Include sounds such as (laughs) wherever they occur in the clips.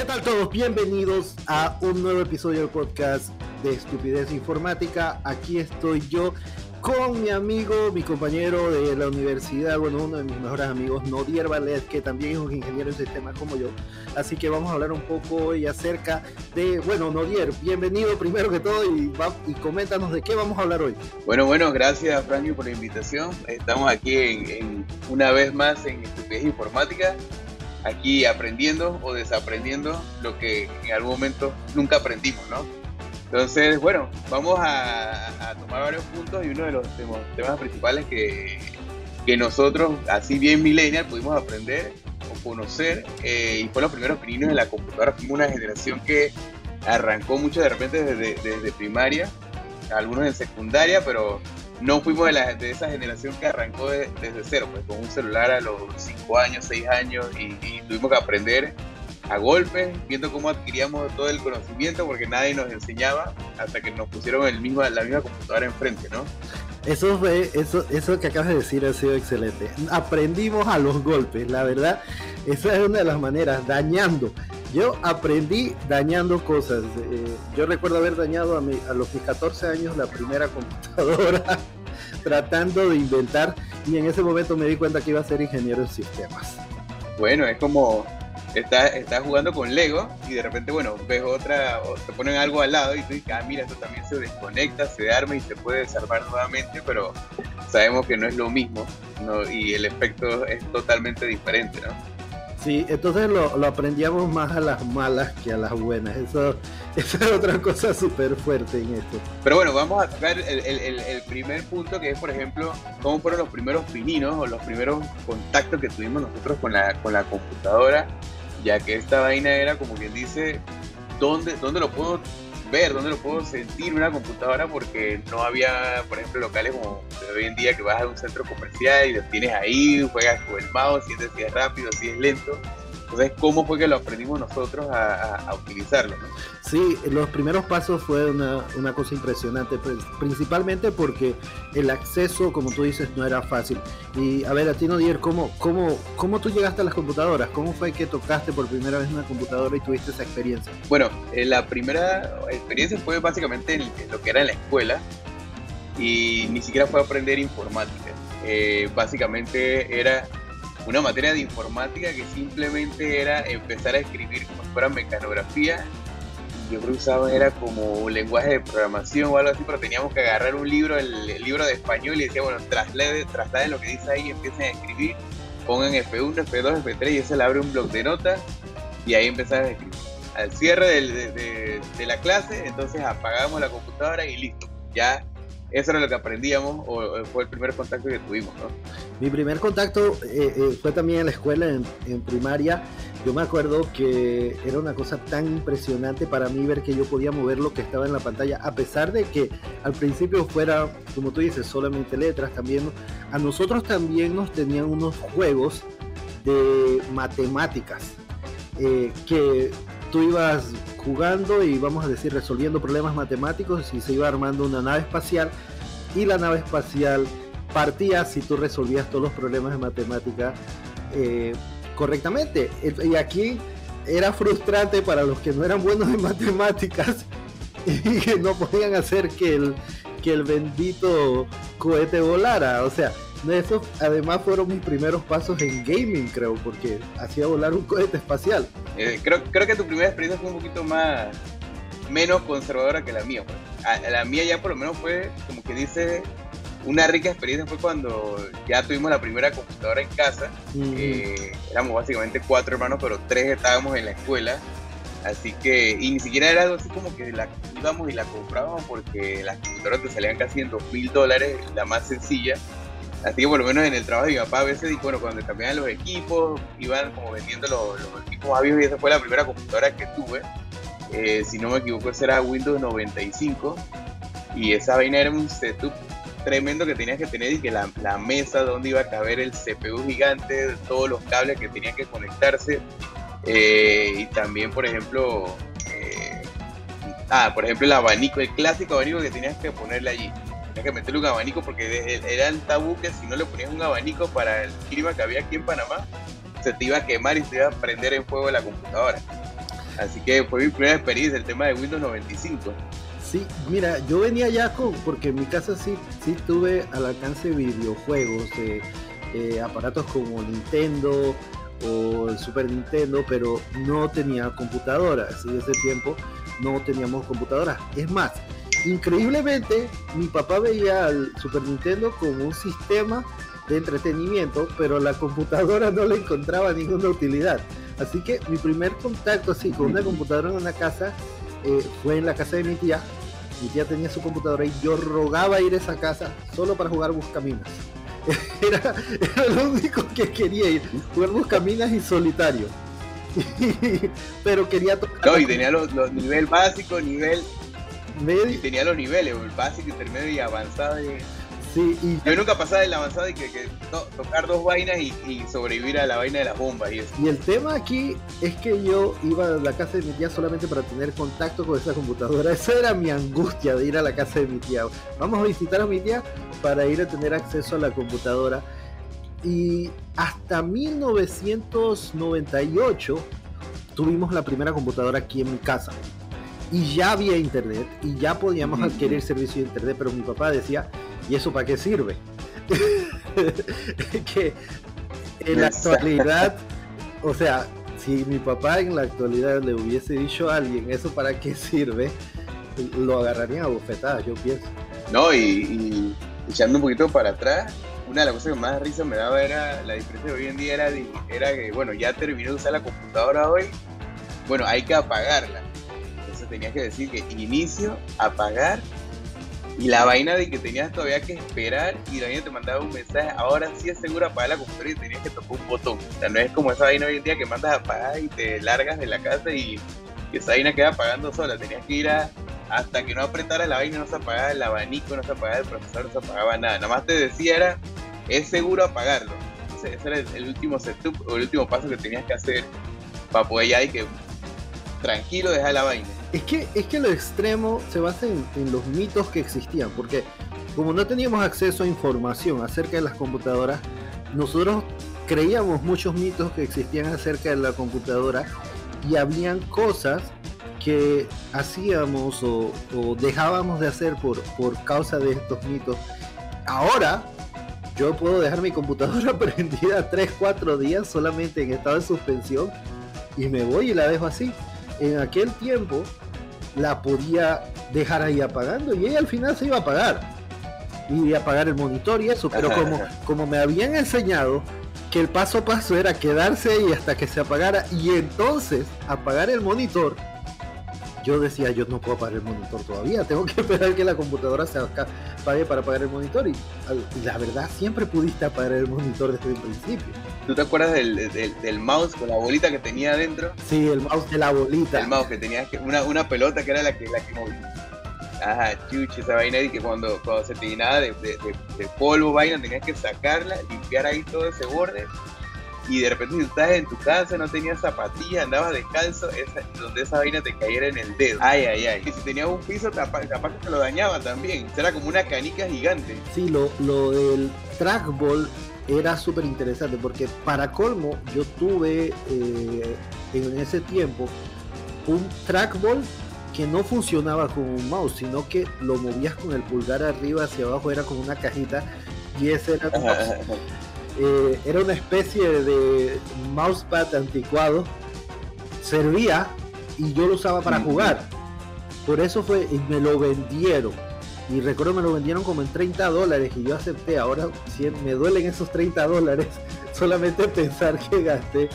¿Qué tal todos? Bienvenidos a un nuevo episodio del podcast de Estupidez Informática. Aquí estoy yo con mi amigo, mi compañero de la universidad, bueno, uno de mis mejores amigos, Nodier Valet, que también es un ingeniero en sistemas como yo. Así que vamos a hablar un poco hoy acerca de, bueno, Nodier, bienvenido primero que todo y, coméntanos de qué vamos a hablar hoy. Bueno, bueno, gracias Franjo por la invitación. Estamos aquí en, una vez más en Estupidez Informática, aquí aprendiendo o desaprendiendo lo que en algún momento nunca aprendimos, ¿no? Entonces, bueno, vamos a, tomar varios puntos y uno de los temas, principales que, que, nosotros, así bien millennial, pudimos aprender o conocer eh, y fue los primeros pininos de la computadora. Fuimos una generación que arrancó mucho de repente desde, desde primaria, algunos en secundaria, pero no fuimos de, de esa generación que arrancó desde cero, pues con un celular a los 5 años, 6 años y, tuvimos que aprender a golpes, viendo cómo adquiríamos todo el conocimiento, porque nadie nos enseñaba hasta que nos pusieron el mismo, la misma computadora enfrente, ¿no? Eso, eso, eso que acabas de decir ha sido excelente. Aprendimos a los golpes, la verdad, esa es una de las maneras, dañando. Yo aprendí dañando cosas. Eh, yo recuerdo haber dañado a, mi, a los mis 14 años la primera computadora (laughs) tratando de inventar y en ese momento me di cuenta que iba a ser ingeniero en sistemas. Bueno, es como estás, jugando con Lego y de repente, bueno, ves otra, o te ponen algo al lado y tú dices, ah, mira, esto también se desconecta, se arma y se puede desarmar nuevamente, pero sabemos que no es lo mismo y el efecto es totalmente diferente, ¿no? Sí, entonces lo, aprendíamos más a las malas que a las buenas. (laughs) Eso, es otra cosa súper fuerte en esto. Pero bueno, vamos a tocar el, el, primer punto que es, por ejemplo, cómo fueron los primeros pininos o los primeros contactos que tuvimos nosotros con la, con la computadora ya que esta vaina era como quien dice, ¿dónde, dónde lo puedo ver, dónde lo puedo sentir en una computadora? Porque no había, por ejemplo, locales como hoy en día que vas a un centro comercial y lo tienes ahí, juegas con el mouse, sientes si es rápido, si es lento. Entonces, ¿cómo fue que lo aprendimos nosotros a, utilizarlo? Sí, los primeros pasos fue una, cosa impresionante, pues, principalmente porque el acceso, como tú dices, no era fácil. Y a ver, a ti, Nodier, ¿cómo, cómo, ¿cómo tú llegaste a las computadoras? ¿Cómo fue que tocaste por primera vez una computadora y tuviste esa experiencia? Bueno, eh, la primera experiencia fue básicamente en, lo que era en la escuela y ni siquiera fue aprender informática. Eh, básicamente era una materia de informática que simplemente era empezar a escribir como si fuera mecanografía. Yo creo que usaba era como lenguaje de programación o algo así, pero teníamos que agarrar un libro, el, libro de español y decía, bueno, traslade, traslade lo que dice ahí empiecen a escribir, pongan F1, F2, F3 y ese le abre un blog de notas y ahí empezaba a escribir. Al cierre de, de la clase, entonces apagábamos la computadora y listo, ya eso era lo que aprendíamos o, fue el primer contacto que tuvimos, ¿no? Mi primer contacto eh, eh, fue también en la escuela, en, primaria. Yo me acuerdo que era una cosa tan impresionante para mí ver que yo podía mover lo que estaba en la pantalla, a pesar de que al principio fuera, como tú dices, solamente letras, también a nosotros también nos tenían unos juegos de matemáticas eh, que tú ibas jugando y vamos a decir resolviendo problemas matemáticos y se iba armando una nave espacial y la nave espacial partía si tú resolvías todos los problemas de matemática eh, correctamente. Y aquí era frustrante para los que no eran buenos en matemáticas (laughs) y que no podían hacer que el, que el bendito cohete volara. O sea, eso además fueron mis primeros pasos en gaming, creo, porque hacía volar un cohete espacial. Eh, creo, creo que tu primera experiencia fue un poquito más menos conservadora que la mía. Pues. la mía ya por lo menos fue, como que dice, una rica experiencia fue cuando ya tuvimos la primera computadora en casa. éramos básicamente cuatro hermanos, pero tres estábamos en la escuela. Así que, y ni siquiera era algo así como que la íbamos y la comprábamos porque las computadoras te salían casi en dos mil dólares, la más sencilla. Así que por lo menos en el trabajo de mi papá a veces, bueno, cuando cambiaban los equipos, iban como vendiendo los, equipos viejos y esa fue la primera computadora que tuve. Eh, si no me equivoco, esa era Windows 95 y esa vaina era un setup tremendo que tenías que tener y que la, mesa donde iba a caber el CPU gigante, todos los cables que tenían que conectarse eh, y también, por ejemplo, eh, ah, por ejemplo el abanico, el clásico abanico que tenías que ponerle allí que meterle un abanico porque era el tabú que si no le ponías un abanico para el clima que había aquí en Panamá, se te iba a quemar y se iba a prender en fuego la computadora. Así que fue mi primera experiencia el tema de Windows 95. Sí, mira, yo venía ya con, porque en mi casa sí, sí tuve al alcance videojuegos, eh, aparatos como Nintendo o el Super Nintendo, pero no tenía computadoras. En ese tiempo no teníamos computadoras. Es más, increíblemente, mi papá veía al Super Nintendo como un sistema de entretenimiento, pero la computadora no le encontraba ninguna utilidad. Así que mi primer contacto así con una computadora en una casa eh, fue en la casa de mi tía. Mi tía tenía su computadora y yo rogaba ir a esa casa solo para jugar Buscaminas. (laughs) Era, era lo único que quería ir, jugar Buscaminas y solitario. (laughs) pero quería tocar. No, y tenía los, los nivel básico, nivel. Y tenía los niveles, el básico, intermedio y avanzado. Y y... Yo nunca pasaba el avanzado y que, tocar dos vainas y, sobrevivir a la vaina de las bombas y Y el tema aquí es que yo iba a la casa de mi tía solamente para tener contacto con esa computadora. (laughs) Esa era mi angustia de ir a la casa de mi tía. Vamos a visitar a mi tía para ir a tener acceso a la computadora. Y hasta 1998 tuvimos la primera computadora aquí en mi casa y ya había internet y ya podíamos adquirir servicio de internet, pero mi papá decía, ¿y eso para qué sirve? (laughs) que en la actualidad, o sea, si mi papá en la actualidad le hubiese dicho a alguien eso para qué sirve, lo agarrarían a bofetadas, yo pienso. No, y, echando un poquito para atrás, una de las cosas que más risa me daba era la diferencia de hoy en día era, era que, bueno, ya terminé de usar la computadora hoy, bueno, hay que apagarla. Tenías que decir que inicio, apagar y la vaina de que tenías todavía que esperar y la vaina te mandaba un mensaje, ahora sí es seguro apagar la computadora y tenías que tocar un botón. O sea, no es como esa vaina hoy en día que mandas a apagar y te largas de la casa y, esa vaina queda apagando sola. Tenías que ir hasta que no apretara la vaina, no se apagaba el abanico, no se apagaba el procesador, no se apagaba nada. Nada más te decía era, es seguro apagarlo. ese era el, último setup o el último paso que tenías que hacer para poder ya y que tranquilo dejar la vaina. Es que, es que lo extremo se basa en, los mitos que existían, porque como no teníamos acceso a información acerca de las computadoras, nosotros creíamos muchos mitos que existían acerca de la computadora y habían cosas que hacíamos o, dejábamos de hacer por, por causa de estos mitos. Ahora yo puedo dejar mi computadora (laughs) prendida 3, 4 días solamente en estado de suspensión y me voy y la dejo así en aquel tiempo la podía dejar ahí apagando y ella al final se iba a apagar. Y a apagar el monitor y eso, pero como, (laughs) como me habían enseñado que el paso a paso era quedarse ahí hasta que se apagara y entonces apagar el monitor yo decía, yo no puedo apagar el monitor todavía, tengo que (laughs) esperar que la computadora se apague para apagar el monitor. Y, la verdad, siempre pudiste apagar el monitor desde el principio. ¿Tú te acuerdas del, del, mouse con la bolita que tenía adentro? Sí, el mouse de la bolita. El mouse que tenía una, una pelota que era la que, la que movía. Ajá, chuche, esa vaina y que cuando, cuando se te llenaba de, de, de polvo, vaina, tenías que sacarla, limpiar ahí todo ese borde y de repente si estás en tu casa, no tenías zapatillas, andabas descalzo, esa, donde esa vaina te cayera en el dedo. Ay, ay, ay. Y si tenías un piso, capaz, que te lo dañaba también. Era como una canica gigante. Sí, lo, lo del trackball era súper interesante porque para colmo yo tuve eh, en ese tiempo un trackball que no funcionaba con un mouse, sino que lo movías con el pulgar arriba hacia abajo, era como una cajita y ese era eh, era una especie de mousepad anticuado, servía y yo lo usaba para jugar. Por eso fue, y me lo vendieron. Y recuerdo me lo vendieron como en 30 dólares y yo acepté. Ahora me duelen esos 30 dólares (laughs) solamente pensar que gasté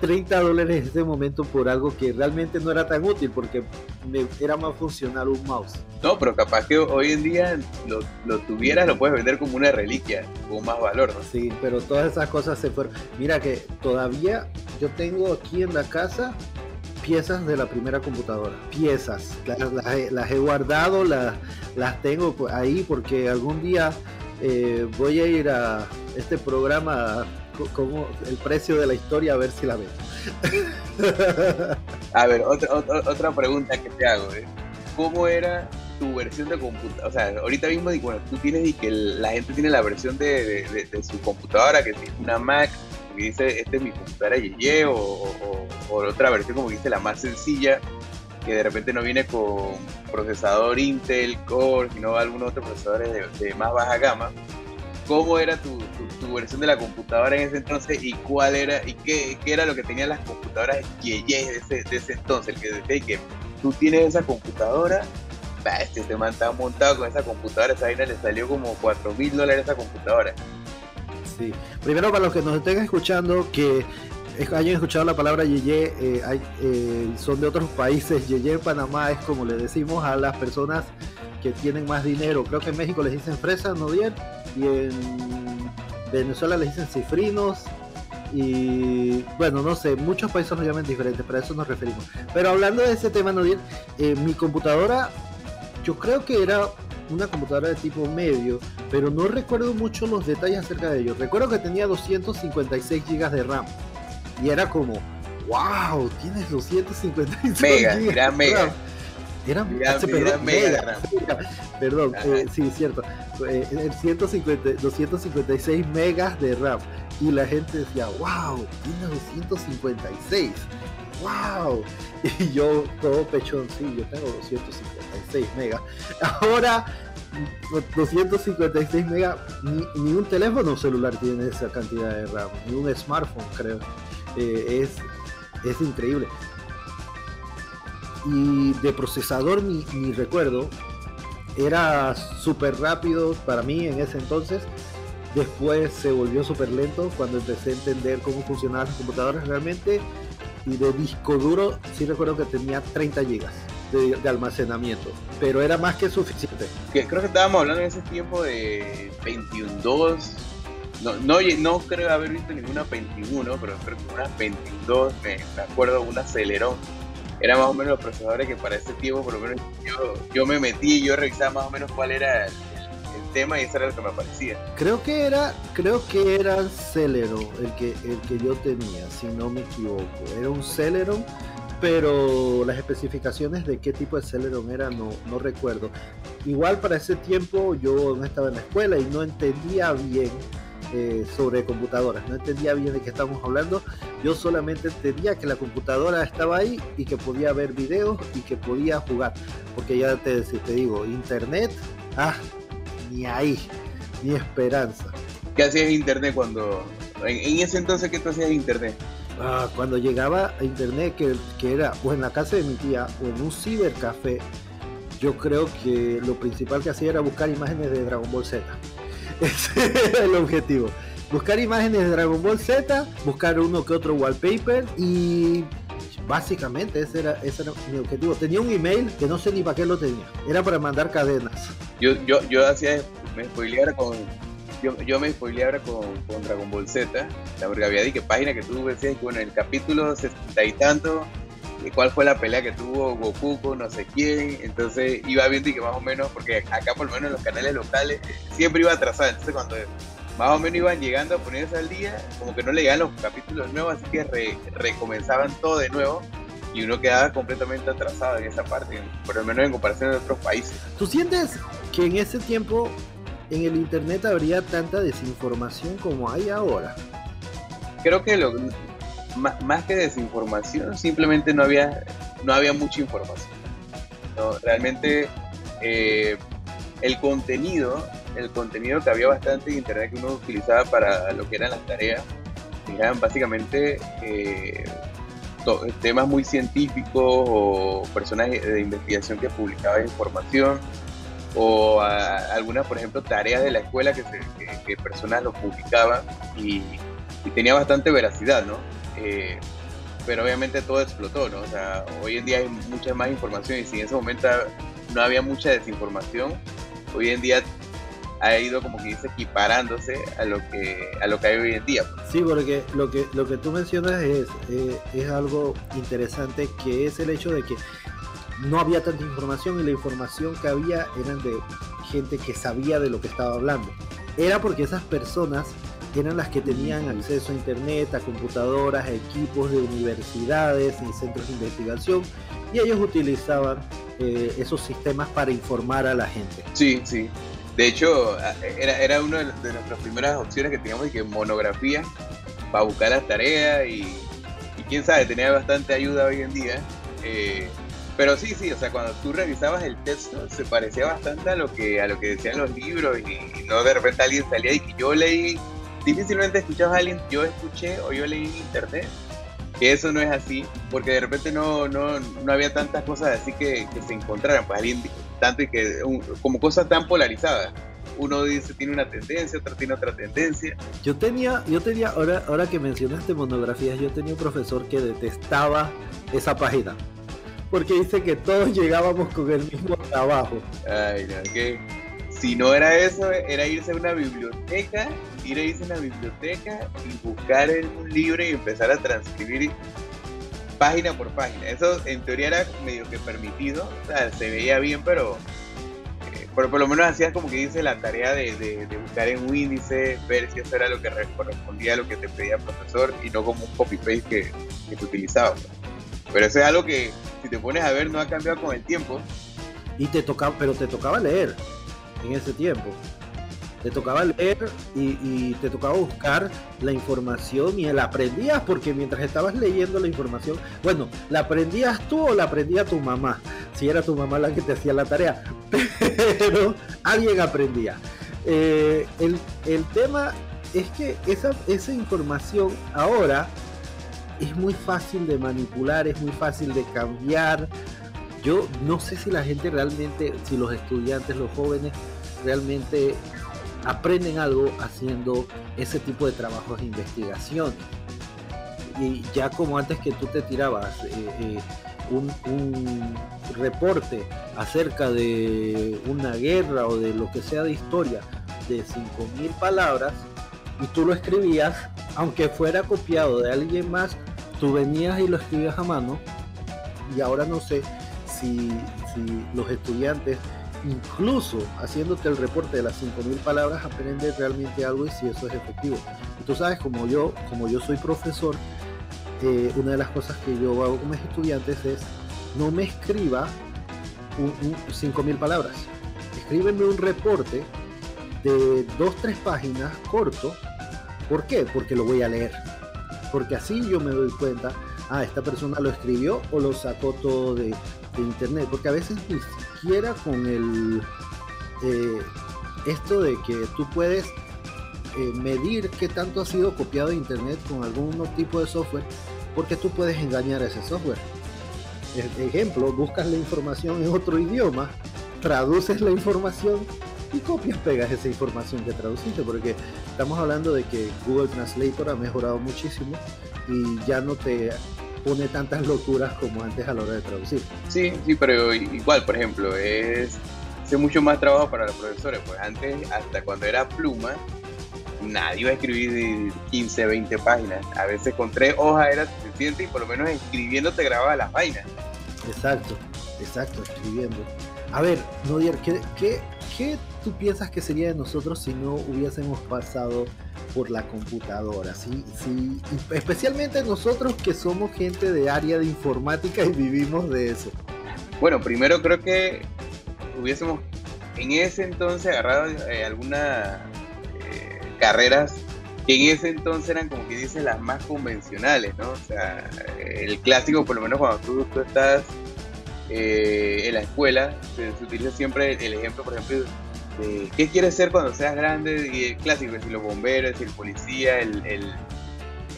30 dólares en ese momento por algo que realmente no era tan útil porque me era más funcional un mouse. No, pero capaz que hoy en día lo, lo tuvieras, lo puedes vender como una reliquia, con más valor, ¿no? Sí, pero todas esas cosas se fueron. Mira que todavía yo tengo aquí en la casa piezas de la primera computadora, piezas, las, he guardado, las, las tengo ahí porque algún día eh, voy a ir a este programa como el precio de la historia a ver si la veo. (laughs) a ver, otra, otra, pregunta que te hago. ¿eh? ¿Cómo era tu versión de computadora? O sea, ahorita mismo, bueno, tú tienes y que la gente tiene la versión de, su computadora, que es una Mac, que dice, este es mi computadora Yeye, o, o, otra versión como dice la más sencilla, que de repente no viene con procesador Intel Core, sino algún otro procesador de, más baja gama. ¿Cómo era tu, tu, versión de la computadora en ese entonces y cuál era y qué, qué era lo que tenían las computadoras de ese, de ese entonces? El que decía que tú tienes esa computadora este, este man estaba montado con esa computadora, esa vaina le salió como 4 mil dólares esa computadora. Sí, primero para los que nos estén escuchando, que hayan escuchado la palabra Yeye, eh, eh, son de otros países, Yeye en Panamá es como le decimos a las personas que tienen más dinero, creo que en México les dicen fresas, no bien, y en Venezuela les dicen cifrinos, y bueno, no sé, muchos países lo llaman diferentes, pero a eso nos referimos. Pero hablando de ese tema, no eh, mi computadora yo creo que era una computadora de tipo medio, pero no recuerdo mucho los detalles acerca de ello. Recuerdo que tenía 256 GB de RAM y era como, wow, tienes 256 mega, Era mega. Era, mega, mega, Perdón, eh, sí, cierto. Eh, 150, 256 megas de RAM. Y la gente decía, wow, tienes 256 wow. Y yo todo pechón, sí, yo tengo 256 megas. Ahora 256 megas, ni, un teléfono celular tiene esa cantidad de RAM, ni un smartphone creo. Eh, es, es increíble. Y de procesador, mi, mi recuerdo era súper rápido para mí en ese entonces. Después se volvió súper lento cuando empecé a entender cómo funcionaban las computadoras realmente y de disco duro sí recuerdo que tenía 30 gigas de, almacenamiento, pero era más que suficiente. Creo que estábamos hablando en ese tiempo de 21.2. No, no, no creo haber visto ninguna 21, pero creo que una 22, me, me acuerdo, un acelerón. Era más o menos los procesadores que para ese tiempo, por lo menos yo, yo me metí y yo revisaba más o menos cuál era tema y eso era lo que me aparecía. Creo que era, creo que era Celeron el que, el que yo tenía, si no me equivoco. Era un Celeron, pero las especificaciones de qué tipo de Celeron era no, no recuerdo. Igual para ese tiempo yo no estaba en la escuela y no entendía bien eh, sobre computadoras. No entendía bien de qué estamos hablando. Yo solamente entendía que la computadora estaba ahí y que podía ver videos y que podía jugar. Porque ya te, te digo, internet, ah, ni ahí, ni esperanza. ¿Qué hacías internet cuando, en, ese entonces, qué tú hacías internet? Ah, cuando llegaba a internet, que, que era o en la casa de mi tía o en un cibercafé, yo creo que lo principal que hacía era buscar imágenes de Dragon Ball Z. (laughs) Ese era el objetivo. Buscar imágenes de Dragon Ball Z, buscar uno que otro wallpaper y Básicamente ese era, ese era mi objetivo. Tenía un email que no sé ni para qué lo tenía. Era para mandar cadenas. Yo, yo, yo hacía, me spoileara con, yo, yo me spoileaba con, con Dragon Ball Z, la había dicho página que tú decías que bueno, en el capítulo 60 y tanto, cuál fue la pelea que tuvo Goku con no sé quién, entonces iba viendo y que más o menos, porque acá por lo menos en los canales locales siempre iba atrasado, entonces cuando más o menos iban llegando a ponerse al día, como que no le llegaban los capítulos nuevos, así que recomenzaban todo de nuevo y uno quedaba completamente atrasado en esa parte, por lo menos en comparación de otros países. ¿Tú sientes que en ese tiempo en el internet habría tanta desinformación como hay ahora? Creo que lo, más, que desinformación, simplemente no había, no había mucha información. realmente eh, el contenido el contenido que había bastante en internet que uno utilizaba para lo que eran las tareas eran básicamente eh, temas muy científicos o personas de investigación que publicaban información o algunas, por ejemplo, tareas de la escuela que, que, personas lo publicaban y, tenía bastante veracidad, ¿no? Eh, pero obviamente todo explotó, ¿no? O sea, hoy en día hay mucha más información y si en ese momento no había mucha desinformación, hoy en día ha ido como que dice equiparándose a lo que a lo que hay hoy en día. Sí, porque lo que lo que tú mencionas es, eh, es algo interesante que es el hecho de que no había tanta información y la información que había eran de gente que sabía de lo que estaba hablando. Era porque esas personas eran las que tenían acceso a internet, a computadoras, a equipos de universidades y centros de investigación y ellos utilizaban eh, esos sistemas para informar a la gente. Sí, sí. De hecho, era, era una de nuestras primeras opciones que teníamos y que monografía, para buscar las tareas y, quién sabe, tenía bastante ayuda hoy en día. Eh, pero sí, sí, o sea, cuando tú revisabas el texto se parecía bastante a lo que a lo que decían los libros y, no de repente alguien salía y que yo leí, difícilmente escuchabas a alguien, yo escuché o yo leí en internet, que eso no es así, porque de repente no, no, no había tantas cosas así que, se encontraran, pues alguien tanto y que como cosas tan polarizadas uno dice tiene una tendencia, otro tiene otra tendencia. Yo tenía, yo tenía, ahora, ahora que mencionaste monografías, yo tenía un profesor que detestaba esa página. Porque dice que todos llegábamos con el mismo trabajo. Ay, no, que si no era eso, era irse a una biblioteca, ir a irse a una biblioteca y buscar un libro y empezar a transcribir página por página. Eso en teoría era medio que permitido, o sea, se veía bien, pero pero por lo menos hacías como que dice la tarea de, buscar en un índice, ver si eso era lo que correspondía a lo que te pedía el profesor y no como un copy-paste que, que utilizaba. Pero eso es algo que, si te pones a ver, no ha cambiado con el tiempo. Y te tocaba, pero te tocaba leer en ese tiempo. Te tocaba leer y, te tocaba buscar la información y la aprendías porque mientras estabas leyendo la información, bueno, la aprendías tú o la aprendía tu mamá, si era tu mamá la que te hacía la tarea, (laughs) pero alguien aprendía. Eh, el, el, tema es que esa, esa información ahora es muy fácil de manipular, es muy fácil de cambiar. Yo no sé si la gente realmente, si los estudiantes, los jóvenes, realmente aprenden algo haciendo ese tipo de trabajos de investigación. Y ya como antes que tú te tirabas eh, eh, un, reporte acerca de una guerra o de lo que sea de historia de 5.000 palabras y tú lo escribías, aunque fuera copiado de alguien más, tú venías y lo escribías a mano y ahora no sé si, si los estudiantes incluso haciéndote el reporte de las 5.000 palabras, aprendes realmente algo y si eso es efectivo. Tú sabes, como yo, como yo soy profesor, eh, una de las cosas que yo hago con mis estudiantes es no me escriba 5.000 palabras, escríbeme un reporte de dos, tres páginas corto. ¿Por qué? Porque lo voy a leer. Porque así yo me doy cuenta, ah, esta persona lo escribió o lo sacó todo de, internet. Porque a veces siquiera con el eh, esto de que tú puedes eh, medir qué tanto ha sido copiado de internet con algún tipo de software, porque tú puedes engañar a ese software. Ejemplo, buscas la información en otro idioma, traduces la información y copias, pegas esa información que traduciste, porque estamos hablando de que Google Translator ha mejorado muchísimo y ya no te pone tantas locuras como antes a la hora de traducir. Sí, sí, pero igual, por ejemplo, es, es mucho más trabajo para los profesores, pues antes, hasta cuando era pluma, nadie iba a escribir 15, 20 páginas. A veces con tres hojas era suficiente y por lo menos escribiendo te grababa las páginas. Exacto, exacto, escribiendo. A ver, Nodier, ¿qué, qué, qué tú piensas que sería de nosotros si no hubiésemos pasado por la computadora, ¿sí? Sí, especialmente nosotros que somos gente de área de informática y vivimos de eso. Bueno, primero creo que hubiésemos en ese entonces agarrado eh, algunas eh, carreras que en ese entonces eran como que dicen las más convencionales, ¿no? O sea, el clásico, por lo menos cuando tú, estás eh, en la escuela, se, se, utiliza siempre el ejemplo, por ejemplo, qué quieres ser cuando seas grande, y el clásico, si los bomberos, el policía, el, el,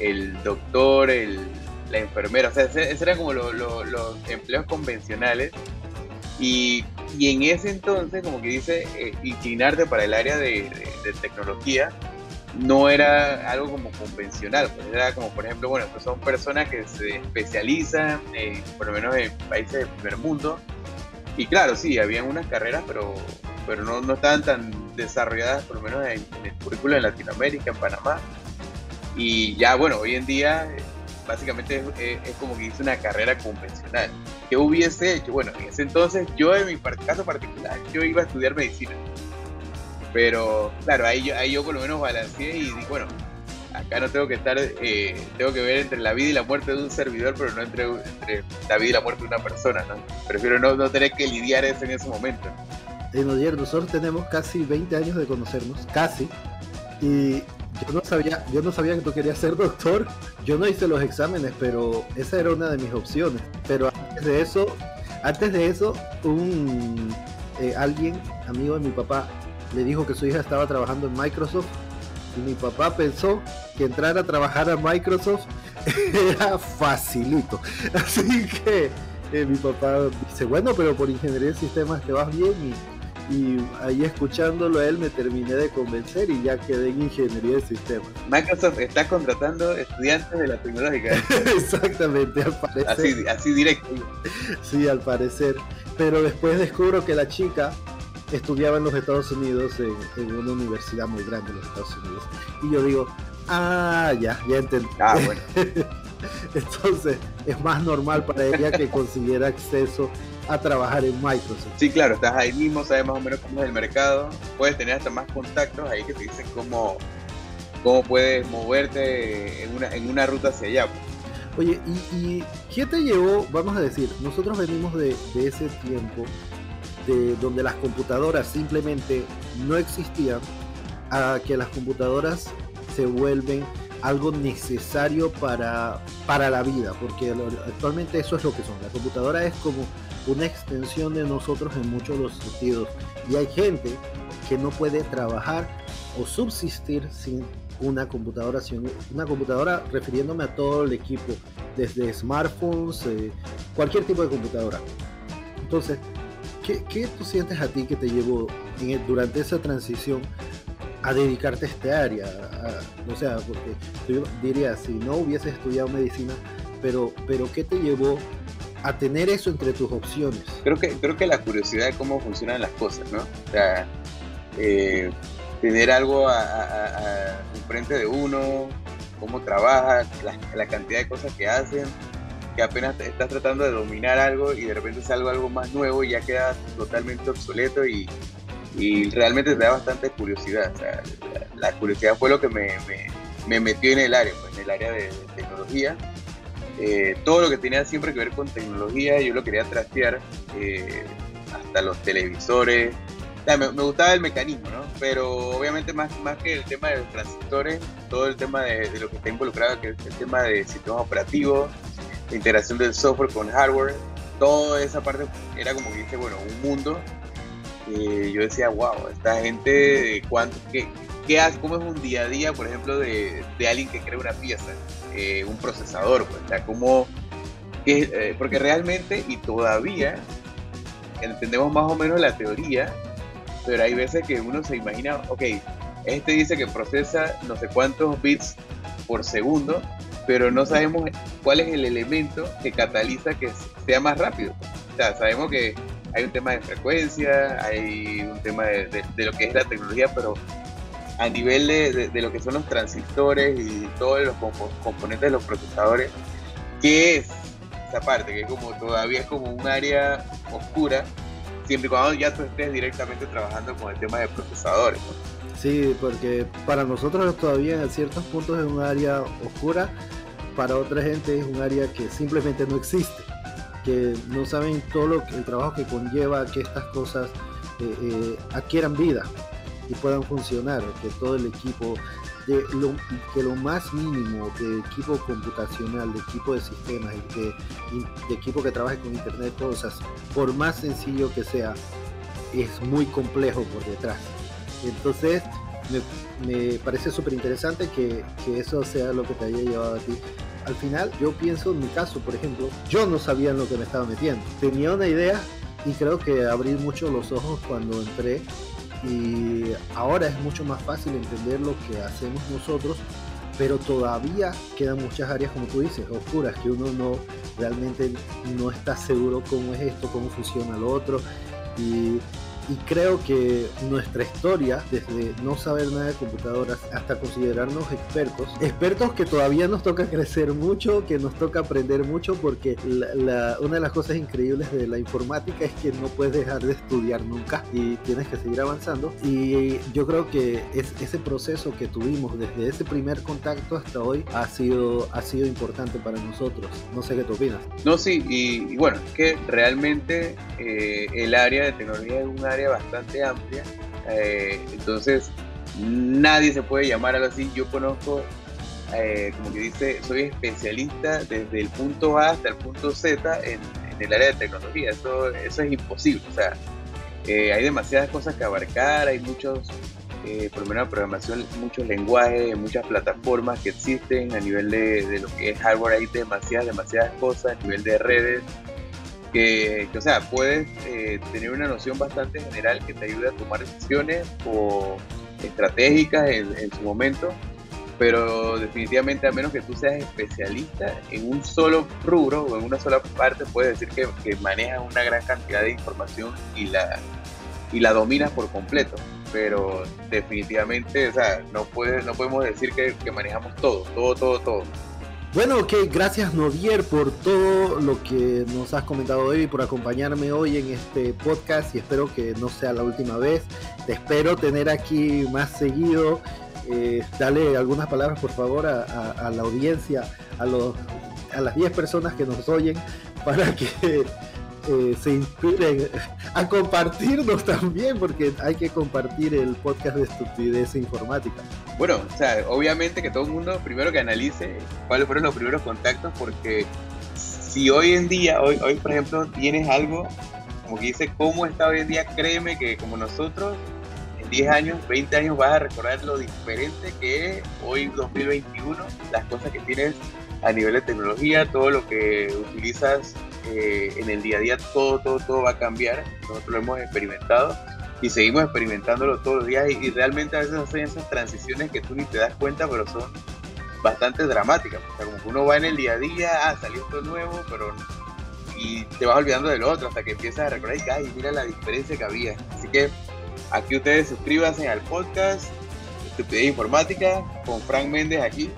el doctor, el, la enfermera, o sea, esos eran como los empleos convencionales. Y, y, en ese entonces, como que dice, eh, inclinarte para el área de, de, tecnología no era algo como convencional, pues era como, por ejemplo, bueno, pues son personas que se especializan, por lo menos en países del primer mundo, y claro, sí, habían unas carreras, pero pero no, no estaban tan desarrolladas, por lo menos en, el currículo en Latinoamérica, en Panamá. Y ya, bueno, hoy en día básicamente es, como que hice una carrera convencional. ¿Qué hubiese hecho? Bueno, en ese entonces yo en mi caso particular, yo iba a estudiar medicina. Pero claro, ahí yo, ahí yo por lo menos balanceé y dije, bueno, acá no tengo que estar, eh, tengo que ver entre la vida y la muerte de un servidor, pero no entre, entre la vida y la muerte de una persona, ¿no? Prefiero no, no tener que lidiar eso en ese momento en Oyer nosotros tenemos casi 20 años de conocernos, casi. Y yo no sabía, yo no sabía que tú querías ser (laughs) doctor. Yo no hice los exámenes, pero esa era una de mis opciones. Pero antes de eso, antes de eso, un eh, alguien, amigo de mi papá, le dijo que su hija estaba trabajando en Microsoft y mi papá pensó que entrar a trabajar a Microsoft (laughs) era facilito. Así que eh, mi papá dice, bueno, pero por ingeniería de sistemas te vas bien y y ahí escuchándolo a él me terminé de convencer y ya quedé en ingeniería de sistemas. Microsoft está contratando estudiantes de la tecnológica. (laughs) Exactamente, al parecer. Así, así directo. Sí, al parecer. Pero después descubro que la chica estudiaba en los Estados Unidos en, una universidad muy grande en los Estados Unidos. Y yo digo, ah, ya, ya entendí. Ah, (laughs) bueno. Entonces es más normal para ella que consiguiera acceso a trabajar en Microsoft. Sí, claro, estás ahí mismo, sabes más o menos cómo es el mercado, puedes tener hasta más contactos ahí que te dicen cómo, cómo puedes moverte en una, en una ruta hacia allá. Pues. Oye, ¿y, qué te llevó, vamos a decir, nosotros venimos de, de ese tiempo de donde las computadoras simplemente no existían a que las computadoras se vuelven algo necesario para, para la vida, porque actualmente eso es lo que son. La computadora es como una extensión de nosotros en muchos de los sentidos. Y hay gente que no puede trabajar o subsistir sin una computadora, sin una computadora refiriéndome a todo el equipo, desde smartphones, eh, cualquier tipo de computadora. Entonces, ¿qué, ¿qué, tú sientes a ti que te llevó durante esa transición a dedicarte a este área? o sea, porque yo diría, si no hubieses estudiado medicina, pero, pero ¿qué te llevó a tener eso entre tus opciones? Creo que, creo que la curiosidad de cómo funcionan las cosas, ¿no? O sea, eh, tener algo a, frente de uno, cómo trabaja, la, cantidad de cosas que hacen, que apenas estás tratando de dominar algo y de repente sale algo más nuevo y ya queda totalmente obsoleto y, realmente te da bastante curiosidad. O sea, la, curiosidad fue lo que me, me, me, metió en el área, pues, en el área de tecnología eh, todo lo que tenía siempre que ver con tecnología, yo lo quería trastear, eh, hasta los televisores. me, gustaba el mecanismo, ¿no? Pero obviamente más, más que el tema de los transistores, todo el tema de, lo que está involucrado, que es el tema de sistemas operativos, la integración del software con hardware, toda esa parte era como que dice, bueno, un mundo. yo decía, wow, esta gente, ¿cuánto, qué, qué? ¿Cómo es un día a día, por ejemplo, de, de alguien que crea una pieza? Eh, un procesador, pues, como, eh, porque realmente y todavía entendemos más o menos la teoría, pero hay veces que uno se imagina, ok, este dice que procesa no sé cuántos bits por segundo, pero no sabemos cuál es el elemento que cataliza que sea más rápido. O sabemos que hay un tema de frecuencia, hay un tema de lo que es la tecnología, pero a nivel de, lo que son los transistores y todos los componentes de los procesadores, ¿qué es esa parte? Que como todavía es como un área oscura, siempre y cuando ya tú estés directamente trabajando con el tema de procesadores. Sí, porque para nosotros todavía en ciertos puntos es un área oscura, para otra gente es un área que simplemente no existe, que no saben todo lo que, el trabajo que conlleva que estas cosas eh, eh, adquieran vida puedan funcionar, que todo el equipo, de lo, que lo más mínimo de equipo computacional, de equipo de sistemas, de, de equipo que trabaje con internet, cosas, por más sencillo que sea, es muy complejo por detrás. Entonces, me, parece súper interesante que, que, eso sea lo que te haya llevado a ti. Al final, yo pienso en mi caso, por ejemplo, yo no sabía en lo que me estaba metiendo. Tenía una idea y creo que abrí mucho los ojos cuando entré y ahora es mucho más fácil entender lo que hacemos nosotros, pero todavía quedan muchas áreas, como tú dices, oscuras, que uno no realmente no está seguro cómo es esto, cómo funciona lo otro. Y y creo que nuestra historia, desde no saber nada de computadoras hasta considerarnos expertos, expertos que todavía nos toca (laughs) crecer mucho, que nos toca aprender mucho, porque la, una de las cosas increíbles de la informática es que no puedes dejar de estudiar nunca y tienes que seguir avanzando. Y yo creo que es, ese proceso que tuvimos desde ese primer contacto hasta hoy ha sido, ha sido importante para nosotros. No sé qué tú opinas. No, sí, y, bueno, es que realmente eh, el área de tecnología es un área bastante amplia. Eh, entonces, nadie se puede llamar algo así. Yo conozco, eh, como que dice, soy especialista desde el punto A hasta el punto Z en, el área de tecnología. Eso, eso es imposible. O sea, eh, hay demasiadas cosas que abarcar, hay muchos, por lo menos programación, muchos lenguajes, muchas plataformas que existen a nivel de, lo que es hardware, hay demasiadas, demasiadas cosas, a nivel de redes, que, o sea, puedes eh, tener una noción bastante general que te ayude a tomar decisiones o estratégicas en, su momento, pero definitivamente a menos que tú seas especialista en un solo rubro o en una sola parte, puedes decir que, manejas una gran cantidad de información y la, y la dominas por completo. Pero definitivamente, o sea, no, puede, no podemos decir que manejamos todo, todo, todo, todo. Bueno, ok, gracias Nodier por todo lo que nos has comentado hoy y por acompañarme hoy en este podcast y espero que no sea la última vez. Te espero tener aquí más seguido. Eh, dale algunas palabras por favor a, la audiencia, a, los, a las 10 personas que nos oyen para que eh, se inspiren (laughs) a compartirnos también, porque hay que compartir el podcast de estupidez informática. Bueno, o sea, obviamente que todo el mundo primero que analice cuáles fueron los primeros contactos, porque si hoy en día, hoy, hoy por ejemplo, tienes algo, como que dice cómo está hoy en día, créeme que como nosotros, en 10 años, 20 años vas a recordar lo diferente que es hoy 2021, las cosas que tienes a nivel de tecnología, todo lo que utilizas eh, en el día a día, todo, todo, todo va a cambiar. Nosotros lo hemos experimentado y seguimos experimentándolo todos los días y, realmente a veces hacen esas transiciones que tú ni te das cuenta, pero son bastante dramáticas. O sea, como que uno va en el día a día, ah, salió esto nuevo, pero y te vas olvidando de lo otro hasta que empiezas a recordar y ay, mira la diferencia que había. Así que aquí ustedes suscríbanse al podcast Estupidez Informática con Frank Méndez aquí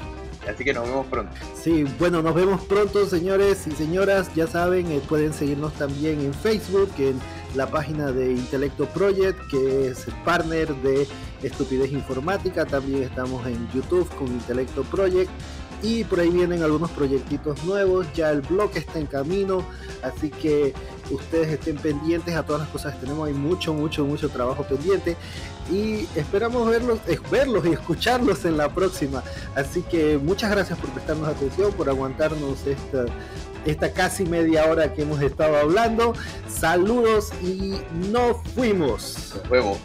Así que nos vemos pronto. Sí, bueno, nos vemos pronto, señores y señoras. Ya saben, eh, pueden seguirnos también en Facebook, en la página de Intelecto Project, que es partner de Estupidez Informática. También estamos en YouTube con Intelecto Project. Y por ahí vienen algunos proyectitos nuevos. Ya el blog está en camino. Así que ustedes estén pendientes a todas las cosas que tenemos. Hay mucho, mucho, mucho trabajo pendiente y esperamos verlos, eh, verlos y escucharlos en la próxima. Así que muchas gracias por prestarnos atención, por aguantarnos esta, esta casi media hora que hemos estado hablando. Saludos y nos fuimos. Nos vemos.